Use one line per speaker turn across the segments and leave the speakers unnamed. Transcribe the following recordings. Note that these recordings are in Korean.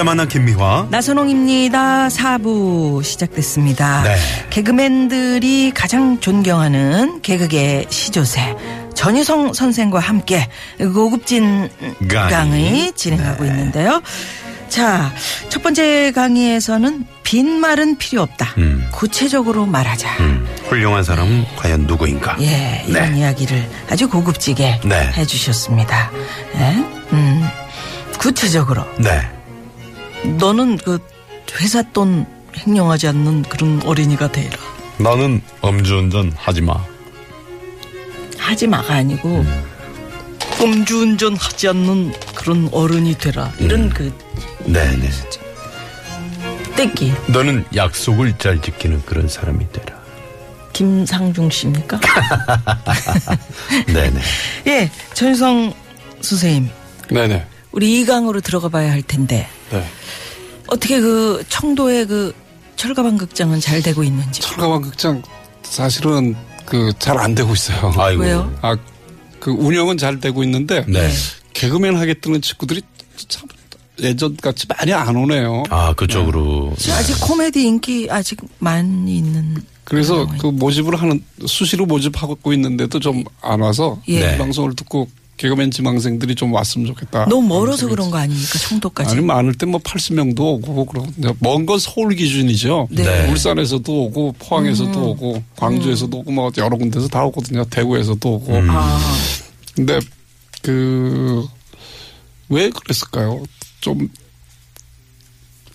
유쾌 만난 김미화.
나선홍입니다. 4부 시작됐습니다.
네.
개그맨들이 가장 존경하는 개그계 시조새 전유성 선생과 함께 고급진
강의.
강의 진행하고 있는데요. 자, 첫 번째 강의에서는 빈말은 필요 없다.
음.
구체적으로 말하자.
음, 훌륭한 사람은 과연 누구인가?
예, 이런
네.
이야기를 아주 고급지게
네.
해주셨습니다. 예? 음, 구체적으로
네.
너는 그 회사 돈 횡령하지 않는 그런 어린이가 되라.
나는 음주운전 하지 마.
하지 마가 아니고 음주운전 하지 않는 그런 어른이 되라. 이런 그
네네.
떼기
너는 약속을 잘 지키는 그런 사람이 되라.
김상중 씨입니까?
네네.
예, 전성 선생님,
네네.
우리 이강으로 들어가 봐야 할 텐데
네.
어떻게 그 청도의 그 철가방 극장은 잘 되고 있는지.
철가방 극장 사실은 그 잘 안 되고 있어요.
아이고.
왜요?
아, 그 운영은 잘 되고 있는데
네.
개그맨 하겠다는 친구들이 참 예전 같이 많이 안 오네요.
아, 그쪽으로.
아직 코미디 인기 아직 많이 있는.
그래서
그
모집을 하는 수시로 모집하고 있는데도 좀 안 와서
예.
네.
방송을 듣고 개그맨 지망생들이 좀 왔으면 좋겠다.
너무 멀어서 그런 거 아닙니까? 청도까지.
아니 많을 때 뭐 80명도 오고 그러고 먼건 서울 기준이죠.
네.
울산에서도 오고 포항에서도
음.
오고 광주에서도 오고 뭐 여러 군데서 다 오거든요. 대구에서도 오고.
음.
아,
근데 그 왜 그랬을까요? 좀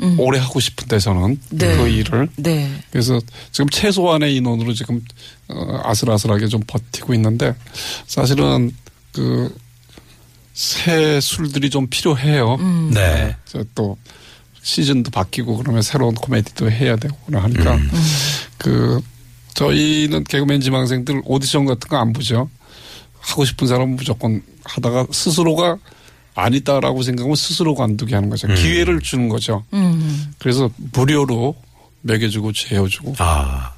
음.
오래 하고 싶은데 저는
네.
그 일을
네.
그래서 지금 최소한의 인원으로 지금 어, 아슬아슬하게 좀 버티고 있는데 사실은 그 새 술들이 좀 필요해요.
음.
네.
저또 시즌도 바뀌고 그러면 새로운 코미디도 해야 되고 하니까
음.
그 저희는 개그맨 지망생들 오디션 같은 거 안 보죠. 하고 싶은 사람은 무조건 하다가 스스로가 아니다라고 생각하면 스스로 관두게 하는 거죠.
음.
기회를 주는 거죠.
음.
그래서 무료로 먹여주고 재워주고
아.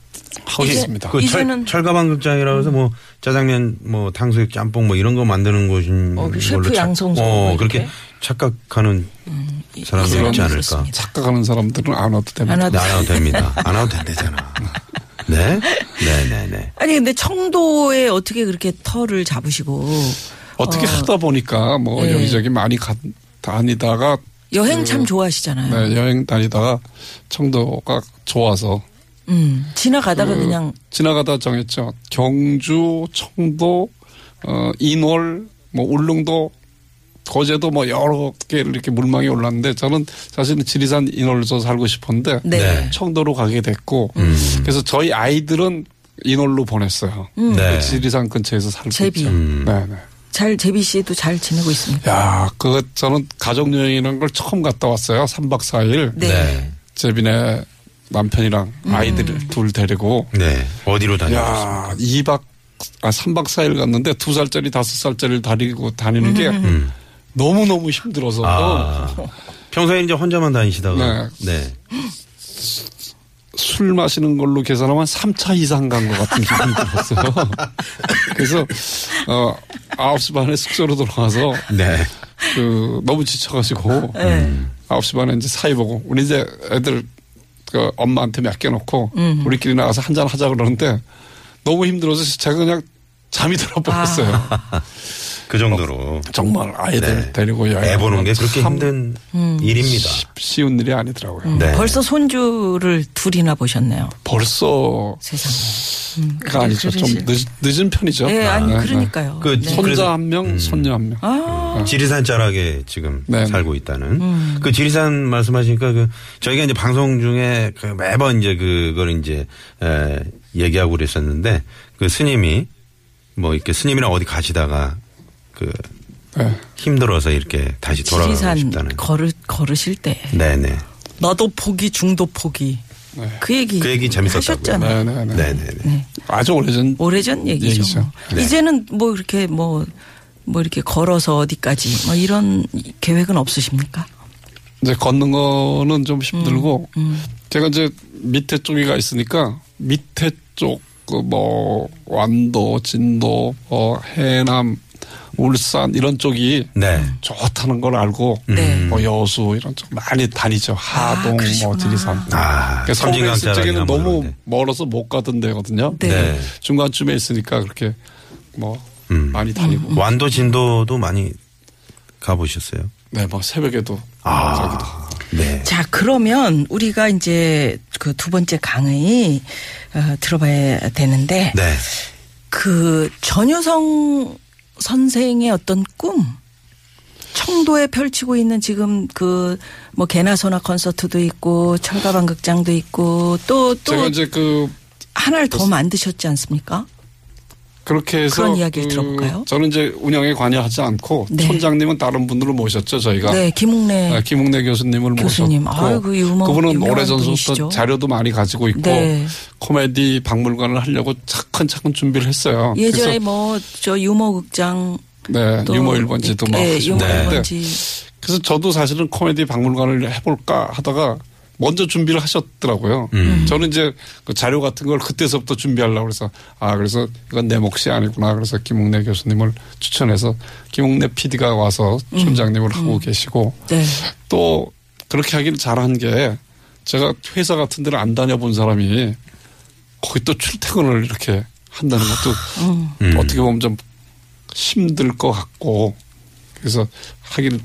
하고
이제-
있습니다.
그
이제는-
철, 철가방 극장이라고 해서 뭐 짜장면 뭐 탕수육 짬뽕 뭐 이런 거 만드는 곳인
어, 그
걸로 착-
양성소
어,
뭐
그렇게. 착각하는 사람들이
그런
있지 않을까.
그렇습니다.
착각하는 사람들은 안 와도 됩니다.
안 와도
네, 안 와도 됩니다. 안 와도 된대잖아. 네? 네네 네.
아니 근데 청도에 어떻게 그렇게 터를 잡으시고
어떻게
어.
하다 보니까 뭐
네.
여기저기 많이 가, 다니다가
여행 참 좋아하시잖아요.
네, 여행 다니다가 청도가 좋아서
음, 지나가다가
그
그냥
지나가다 정했죠. 경주, 청도, 어, 인월, 뭐 울릉도, 거제도 뭐 여러 개를 이렇게 물망에 올랐는데 저는 사실은 지리산 인월서 살고 싶었는데
네.
네.
청도로 가게 됐고
음.
그래서 저희 아이들은 인월로 보냈어요.
네.
그 지리산 근처에서 살고
제비.
있죠.
음.
네, 네.
잘 제비 씨도 잘 지내고 있습니다.
야, 그거 저는 가족 여행이라는 걸 처음 갔다 왔어요. 3박 4일.
네.
네.
제빈의 남편이랑
음.
아이들 둘 데리고
네. 어디로?
야, 2박 아 3박 4일 갔는데 두 살짜리 다섯 살짜리를 다니고 다니는 게
음.
너무너무 힘들어서
아. 평소에 이제 혼자만 다니시다가. 네.
술 마시는 걸로 계산하면 3차 이상 간 것 같은 기분이 들었어요. 그래서 어 9시 반에 숙소로 돌아가서
네.
그 너무 지쳐가지고
네.
9시 반에 이제 사이 보고 우리 이제 애들 그 엄마한테 맡겨놓고
음.
우리끼리 나가서 한잔 하자 그러는데 너무 힘들어서 제가 그냥 잠이 들어버렸어요.
그 정도로.
정말 아이들
네.
데리고 여행
애 보는 게 그렇게
참
힘든
음.
일입니다.
쉬운 일이 아니더라고요.
네.
벌써 손주를 둘이나 보셨네요.
벌써
세상에. 음,
가 아니죠. 좀 늦, 늦은 편이죠.
예, 아니
네,
그러니까요.
그
네.
손자 한 명,
음.
손녀 한 명.
아,
지리산 자락에 지금
네.
살고 있다는
음.
그 지리산 말씀하시니까 그 저희가 이제 방송 중에 그 매번 이제 그걸 이제 에, 얘기하고 그랬었는데 그 스님이 뭐 이렇게 스님이랑 어디 가시다가 그
네.
힘들어서 이렇게 다시 돌아가고
지리산
싶다는.
걸으, 걸으실 때
네네.
나도 포기 중도 포기 그 얘기
그 얘기 재밌었다고요.
하셨잖아요.
네네 네.
네네 네.
아주 오래전
오래전 얘기죠.
얘기죠.
네.
이제는 뭐 이렇게 뭐, 뭐 이렇게 걸어서 어디까지 뭐 이런 계획은 없으십니까?
이제 걷는 거는 좀 힘들고
음.
제가 이제 밑에 쪽이가 있으니까 밑에 쪽 그 뭐 완도, 진도, 어 해남, 울산 이런 쪽이
네.
좋다는 걸 알고
네.
뭐 여수 이런 쪽 많이 다니죠. 하동, 뭐
그러시구나.
지리산.
아,
서울에 있을 적에는 너무
뭐.
멀어서 못 가던 데거든요.
네.
네.
중간쯤에 있으니까 그렇게 뭐
음.
많이 다니고.
완도 진도도 많이 가보셨어요?
네, 뭐 새벽에도
아.
자기도.
네.
자, 그러면 우리가 이제 그 두 번째 강의 어, 들어봐야 되는데
네.
그 전효성 선생의 어떤 꿈 청도에 펼치고 있는 지금 그 뭐 개나소나 콘서트도 있고 철가방 극장도 있고 또
제가
또
이제 그
하나를 더 만드셨지 않습니까?
그렇게 해서
그런 이야기를 들어볼까요?
저는 이제 운영에 관여하지 않고
네.
촌장님은 다른 분들을 모셨죠 저희가.
네, 김웅래
아, 김웅래 교수님을
교수님.
모셨고
아이고, 유머-
그분은 오래전부터
분이시죠.
자료도 많이 가지고 있고
네.
코미디 박물관을 하려고 차근차근 준비를 했어요.
예전에
그래서
뭐저 유머 극장
네,
또
유머 1번지도 막
예,
하시고
유머
그랬는데
1번지
그래서 저도 사실은 코미디 박물관을 해볼까 하다가 먼저 준비를 하셨더라고요.
음.
저는 이제 그 자료 같은 걸 그때서부터 준비하려고 그래서 아 그래서 이건 내 몫이 아니구나 그래서 김웅래 교수님을 추천해서 김웅래 PD가 와서 촌장님을 하고 계시고
네.
또 그렇게 하기를 잘한 게 제가 회사 같은 데를 안 다녀본 사람이 거기 또 출퇴근을 이렇게 한다는 것도
음.
어떻게 보면 좀 힘들 것 같고 그래서 하기를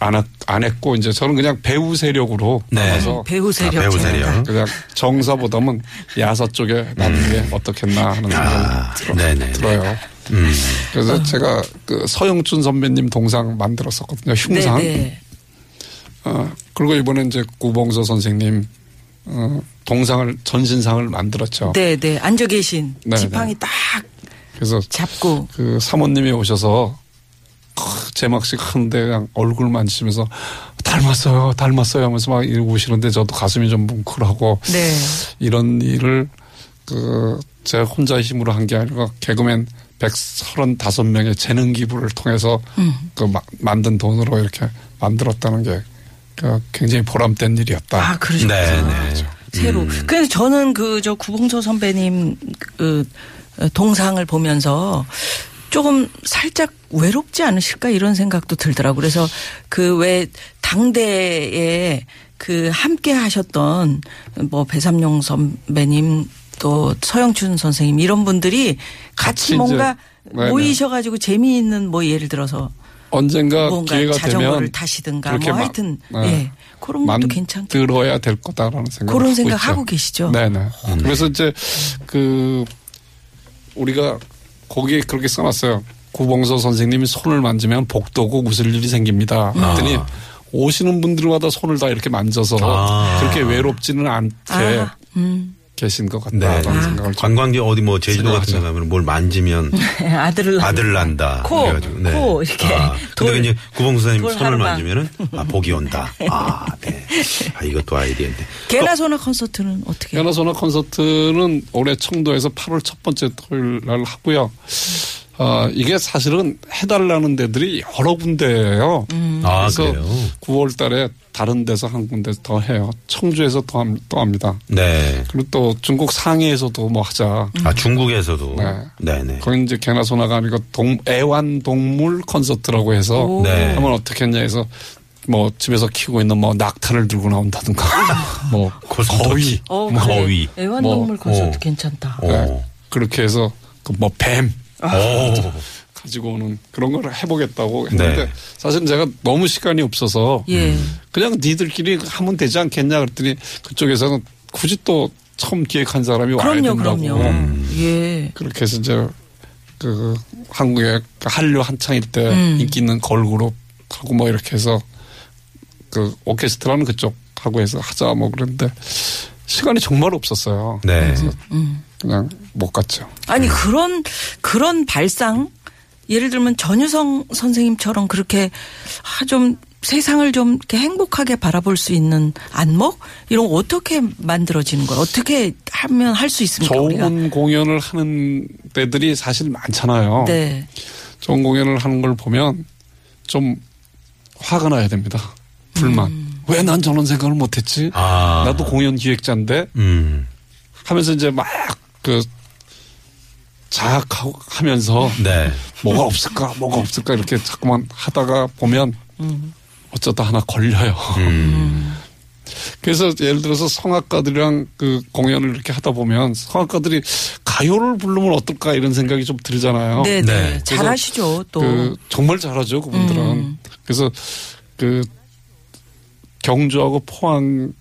안, 하- 안 했고 이제 저는 그냥 배우 세력으로
네.
나와서
배우 세력
아, 배우
제가
세력.
그냥 정사보다는 야사 쪽에 나중에 어떻겠나 하는
아,
생각이
네네.
들어 요.
음.
그래서 제가 그 서영춘 선배님 동상 만들었었거든요. 흉상.
네, 네.
어, 그리고 이번에 이제 구봉서 선생님 어, 동상을 전신상을 만들었죠.
네, 네. 앉아 계신
네,
지팡이
네.
딱
그래서
잡고
그 사모님이 오셔서 크, 제막식 하는데 그냥 얼굴 만지면서 닮았어요, 닮았어요 하면서 막 이러고 오시는데 저도 가슴이 좀 뭉클하고
네.
이런 일을 그 제가 혼자 힘으로 한 게 아니라 개그맨 135명의 재능 기부를 통해서
음.
그 마- 만든 돈으로 이렇게 만들었다는 게 그 굉장히 보람된 일이었다.
아, 그러셨구나.
네, 네.
새로. 그래서 저는 그 저 구봉서 선배님 그 어, 동상을 보면서 조금 살짝 외롭지 않으실까 이런 생각도 들더라고. 그래서 그 왜 당대에 그 함께 하셨던 뭐 배삼용 선배님 또 서영춘 선생님 이런 분들이 같이
같이
뭔가
이제, 네네.
모이셔가지고 재미있는 뭐 예를 들어서
언젠가
뭔가
기회가
자전거를
되면
타시든가 뭐
마-
하여튼
네.
예 그런 것도 괜찮고
만들어야 될 거다라는 생각
그런 생각 하고 계시죠?
네네. 그래서 이제 그 우리가 거기에 그렇게 써놨어요. 구봉서 선생님이 손을 만지면 복도고 웃을 일이 생깁니다. 그랬더니 오시는 분들마다 손을 다 이렇게 만져서
아.
그렇게 외롭지는 않게
아, 음.
계신 것
네.
같다라는 생각을 좀
관광지 어디 뭐 제주도 같은 데. 가면 뭘 만지면
아들을 낳-
아들 난다.
코,
그래가지고, 네.
코 이렇게
아, 근데
돌,
이제 구봉수사님
돌
손을
하루만.
만지면은 아 복이 온다. 아 네. 아 이것도 아이디어인데.
개나 소나 콘서트는 어떻게?
연화소나 콘서트는 올해 청도에서 8월 첫 번째 토요일 날 하고요. 어, 이게 사실은 해달라는 데들이 여러 군데예요.
아
그래서
그래요.
9월 달에 다른 데서 한 군데 더 해요. 청주에서 또, 함- 또 합니다.
네.
그리고 또 중국 상해에서도 뭐 하자.
아 중국에서도.
네.
네네.
거기 이제 개나 소나가 아니고 동, 애완동물 콘서트라고 해서
오.
네.
하면 어떻게 했냐 해서 뭐 집에서 키우고 있는 뭐 낙타를 들고 나온다든가 뭐. 거위
어,
뭐
그래.
거위.
애완동물
뭐,
콘서트
어.
괜찮다.
오.
네. 그렇게 해서 그뭐뱀
오.
가지고 오는 그런 걸 해보겠다고 했는데
네.
사실 제가 너무 시간이 없어서
예.
그냥 니들끼리 하면 되지 않겠냐 그랬더니 그쪽에서는 굳이 또 처음 기획한 사람이 와야
그럼요,
된다고
그럼요. 예.
그렇게 해서 이제 그 한국에 한류 한창일 때
음.
인기 있는 걸그룹 하고 뭐 이렇게 해서 그 오케스트라는 그쪽 하고 해서 하자 뭐 그랬는데 시간이 정말 없었어요.
네.
그래서 그냥 못 갔죠.
아니 그런 그런 발상 예를 들면 전유성 선생님처럼 그렇게 아, 좀 세상을 좀 이렇게 행복하게 바라볼 수 있는 안목 이런 거 어떻게 만들어지는 거예요? 어떻게 하면 할 수 있습니까?
좋은
우리가?
공연을 하는 데들이 사실 많잖아요.
네.
좋은 공연을 하는 걸 보면 좀 화가 나야 됩니다. 불만.
음.
왜난 저런 생각을 못했지?
아.
나도 공연 기획자인데
음.
하면서 이제 막 그 자학하고 하면서
네.
뭐가 없을까 뭐가 없을까 이렇게 자꾸만 하다가 보면 어쩌다 하나 걸려요.
음.
그래서 예를 들어서 성악가들이랑 그 공연을 이렇게 하다 보면 성악가들이 가요를 부르면 어떨까 이런 생각이 좀 들잖아요.
네,
네.
네. 잘하시죠 또.
그 정말 잘하죠 그분들은.
음.
그래서 그 경주하고 포항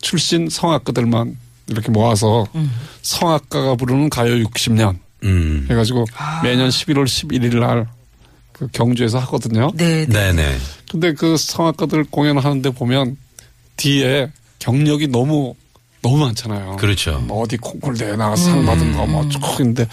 출신 성악가들만 이렇게 모아서
음.
성악가가 부르는 가요 60년
음.
해가지고 매년 11월 11일 날 그 경주에서 하거든요.
네, 네.
네네.
근데 그 성악가들 공연하는데 보면 뒤에 경력이 너무 너무 많잖아요.
그렇죠.
뭐 어디 콩쿨 대회 나가서 상 받은 거뭐쭉 있는데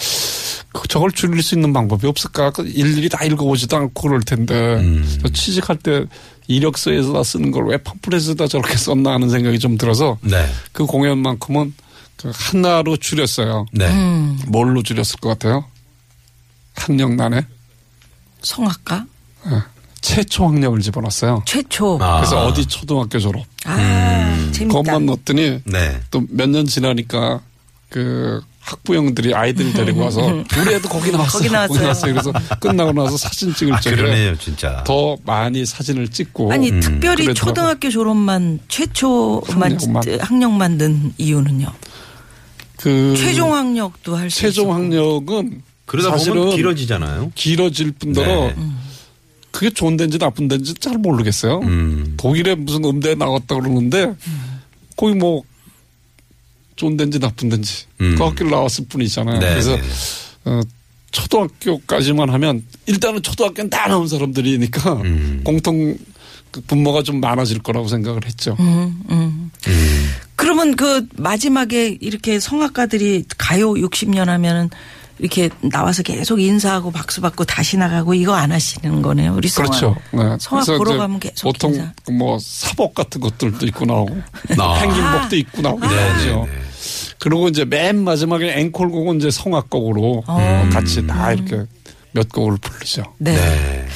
그 저걸 줄일 수 있는 방법이 없을까? 그 일일이 다 읽어보지도 않고 그럴 텐데
음.
저 취직할 때 이력서에서 쓰는 걸 왜 팜플렛에다 저렇게 썼나 하는 생각이 좀 들어서
네.
그 공연만큼은 그 하나로 줄였어요.
네.
음,
뭘로 줄였을 것 같아요? 학력란에
성악가
예. 최초 학력을 집어넣었어요.
최초.
아.
그래서 어디 초등학교 졸업.
아,
음.
재밌다.
그것만 넣었더니
네.
또몇 년 지나니까 그 학부형들이 아이들 데리고 와서 우리 애도 거기 나왔어.
거기 나왔어요.
그래서 끝나고 나서 사진 찍을
아,
적에
그러네요, 진짜.
더 많이 사진을 찍고
아니
음.
특별히
그러더라고요.
초등학교 졸업만 최초만
학력만.
학력만 는 이유는요.
그
최종 학력도 할 수
최종. 학력은
그러다 보면 길어지잖아요.
길어질 뿐더러
네.
그게 좋은 데인지 나쁜 데인지 잘 모르겠어요.
음.
독일에 무슨 음대 나왔다 그러는데 거기 뭐 좋은 데인지 나쁜 데인지
음.
그 학교를 나왔을 뿐이잖아요.
네,
그래서
네.
어, 초등학교까지만 하면 일단은 초등학교는 다 나온 사람들이니까
음.
공통 그 분모가 좀 많아질 거라고 생각을 했죠.
음, 음.
음.
그러면 그 마지막에 이렇게 성악가들이 가요 60년 하면은 이렇게 나와서 계속 인사하고 박수 받고 다시 나가고 이거 안 하시는 거네요. 우리 성악.
그렇죠. 네.
성악
그래서
보러 가면 계속
보통
인사.
뭐 사복 같은 것들도 입고 나오고
아.
펭귄복도 입고 나오고
네,
그러죠.
네, 네.
그리고 이제 맨 마지막에 앵콜곡은 이제 성악곡으로
어.
같이 다 이렇게 몇 곡을 부르죠.
네.
네.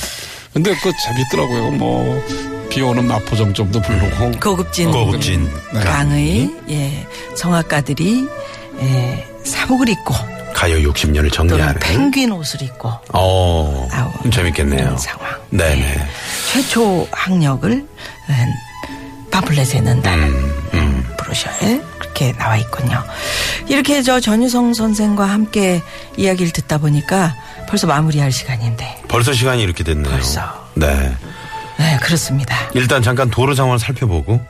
근데 그거 재밌더라고요. 뭐, 비 오는 마포정점도 부르고.
고급진
고급진
네.
강의 예 성악가들이 예 사복을 입고
가요 60년을
또는
정리하는.
펭귄 옷을 입고
어.
나오는
재밌겠네요.
상황.
네네.
최초 학력을 음, 팜플렛에 넣는다는
음, 음.
브로셔에 그렇게 나와 있군요. 이렇게 저 전유성 선생과 함께 이야기를 듣다 보니까 벌써 마무리할 시간인데.
벌써 시간이 이렇게 됐네요.
벌써.
네.
네, 그렇습니다.
일단 잠깐 도로 상황을 살펴보고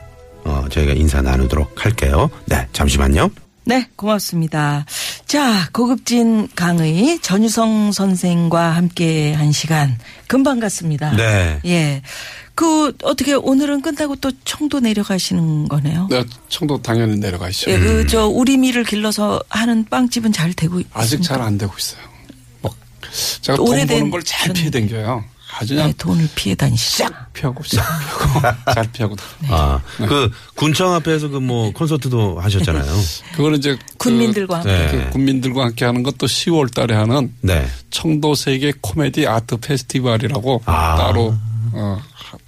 어, 저희가 인사 나누도록 할게요. 네, 잠시만요.
네, 고맙습니다. 자, 고급진 강의 전유성 선생과 함께 한 시간 금방 갔습니다.
네.
예. 그 어떻게 오늘은 끝나고 또 청도 내려가시는 거네요.
네, 청도 당연히 내려가시죠.
예, 그저 우리미를 길러서 하는 빵집은 잘 되고
아직
있습니까?
잘안 되고 있어요. 뭐, 제가 돈
오래된
버는 걸 잘 피해 댕겨요. 아주 그냥
네, 돈을 피해 다니시죠.
싹 피하고 싹 피하고 잘 피하고 다.
아, 그 군청 앞에서 그 뭐 콘서트도 하셨잖아요.
그거는 이제
군민들과
그,
함께.
그 군민들과 함께 하는 것도 10월 달에 하는
네.
청도 세계 코미디 아트 페스티벌이라고
아.
따로 어,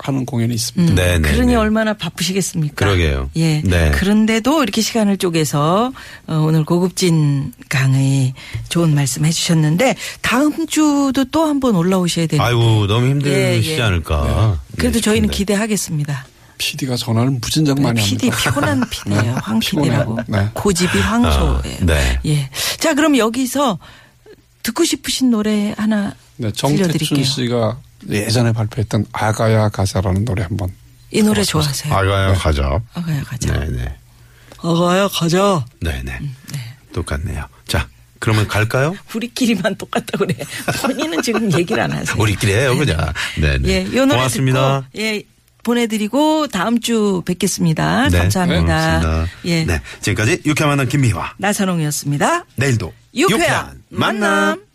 하- 하는 공연이 있습니다.
네, 네.
그러니
네.
얼마나 바쁘시겠습니까?
그러게요.
예.
네.
그런데도 이렇게 시간을 쪼개서 어, 오늘 고급진 강의 좋은 말씀 해주셨는데 다음 주도 또 한 번 올라오셔야 되는데.
아이고, 너무 힘드시지
예, 예.
않을까.
그래도
네,
저희는
싶은데.
기대하겠습니다.
PD가 전화를 무진장 많이
PD
합니다.
피곤한 PD예요. 황 PD라고.
네.
고집이 황소예요.
아, 네.
예. 자, 그럼 여기서 듣고 싶으신 노래 하나
네, 정태춘
들려드릴게요.
씨가 예전에 발표했던 아가야 가자라는 노래 한번
이 노래 좋아하세요.
아가야 가자.
아가야 가자.
네네.
아가야 가자.
네네. 똑같네요. 자, 그러면 갈까요?
우리끼리만 똑같다 그래. 본인은 지금 얘기를 안 하세요.
우리끼리 해요, 그냥. 네네.
예, 요 노래
고맙습니다.
듣고 예, 보내드리고 다음 주 뵙겠습니다.
네,
감사합니다.
고맙습니다.
예.
네, 지금까지 유쾌한 만남 김미화.
나선홍이었습니다.
내일도
유쾌한 만남.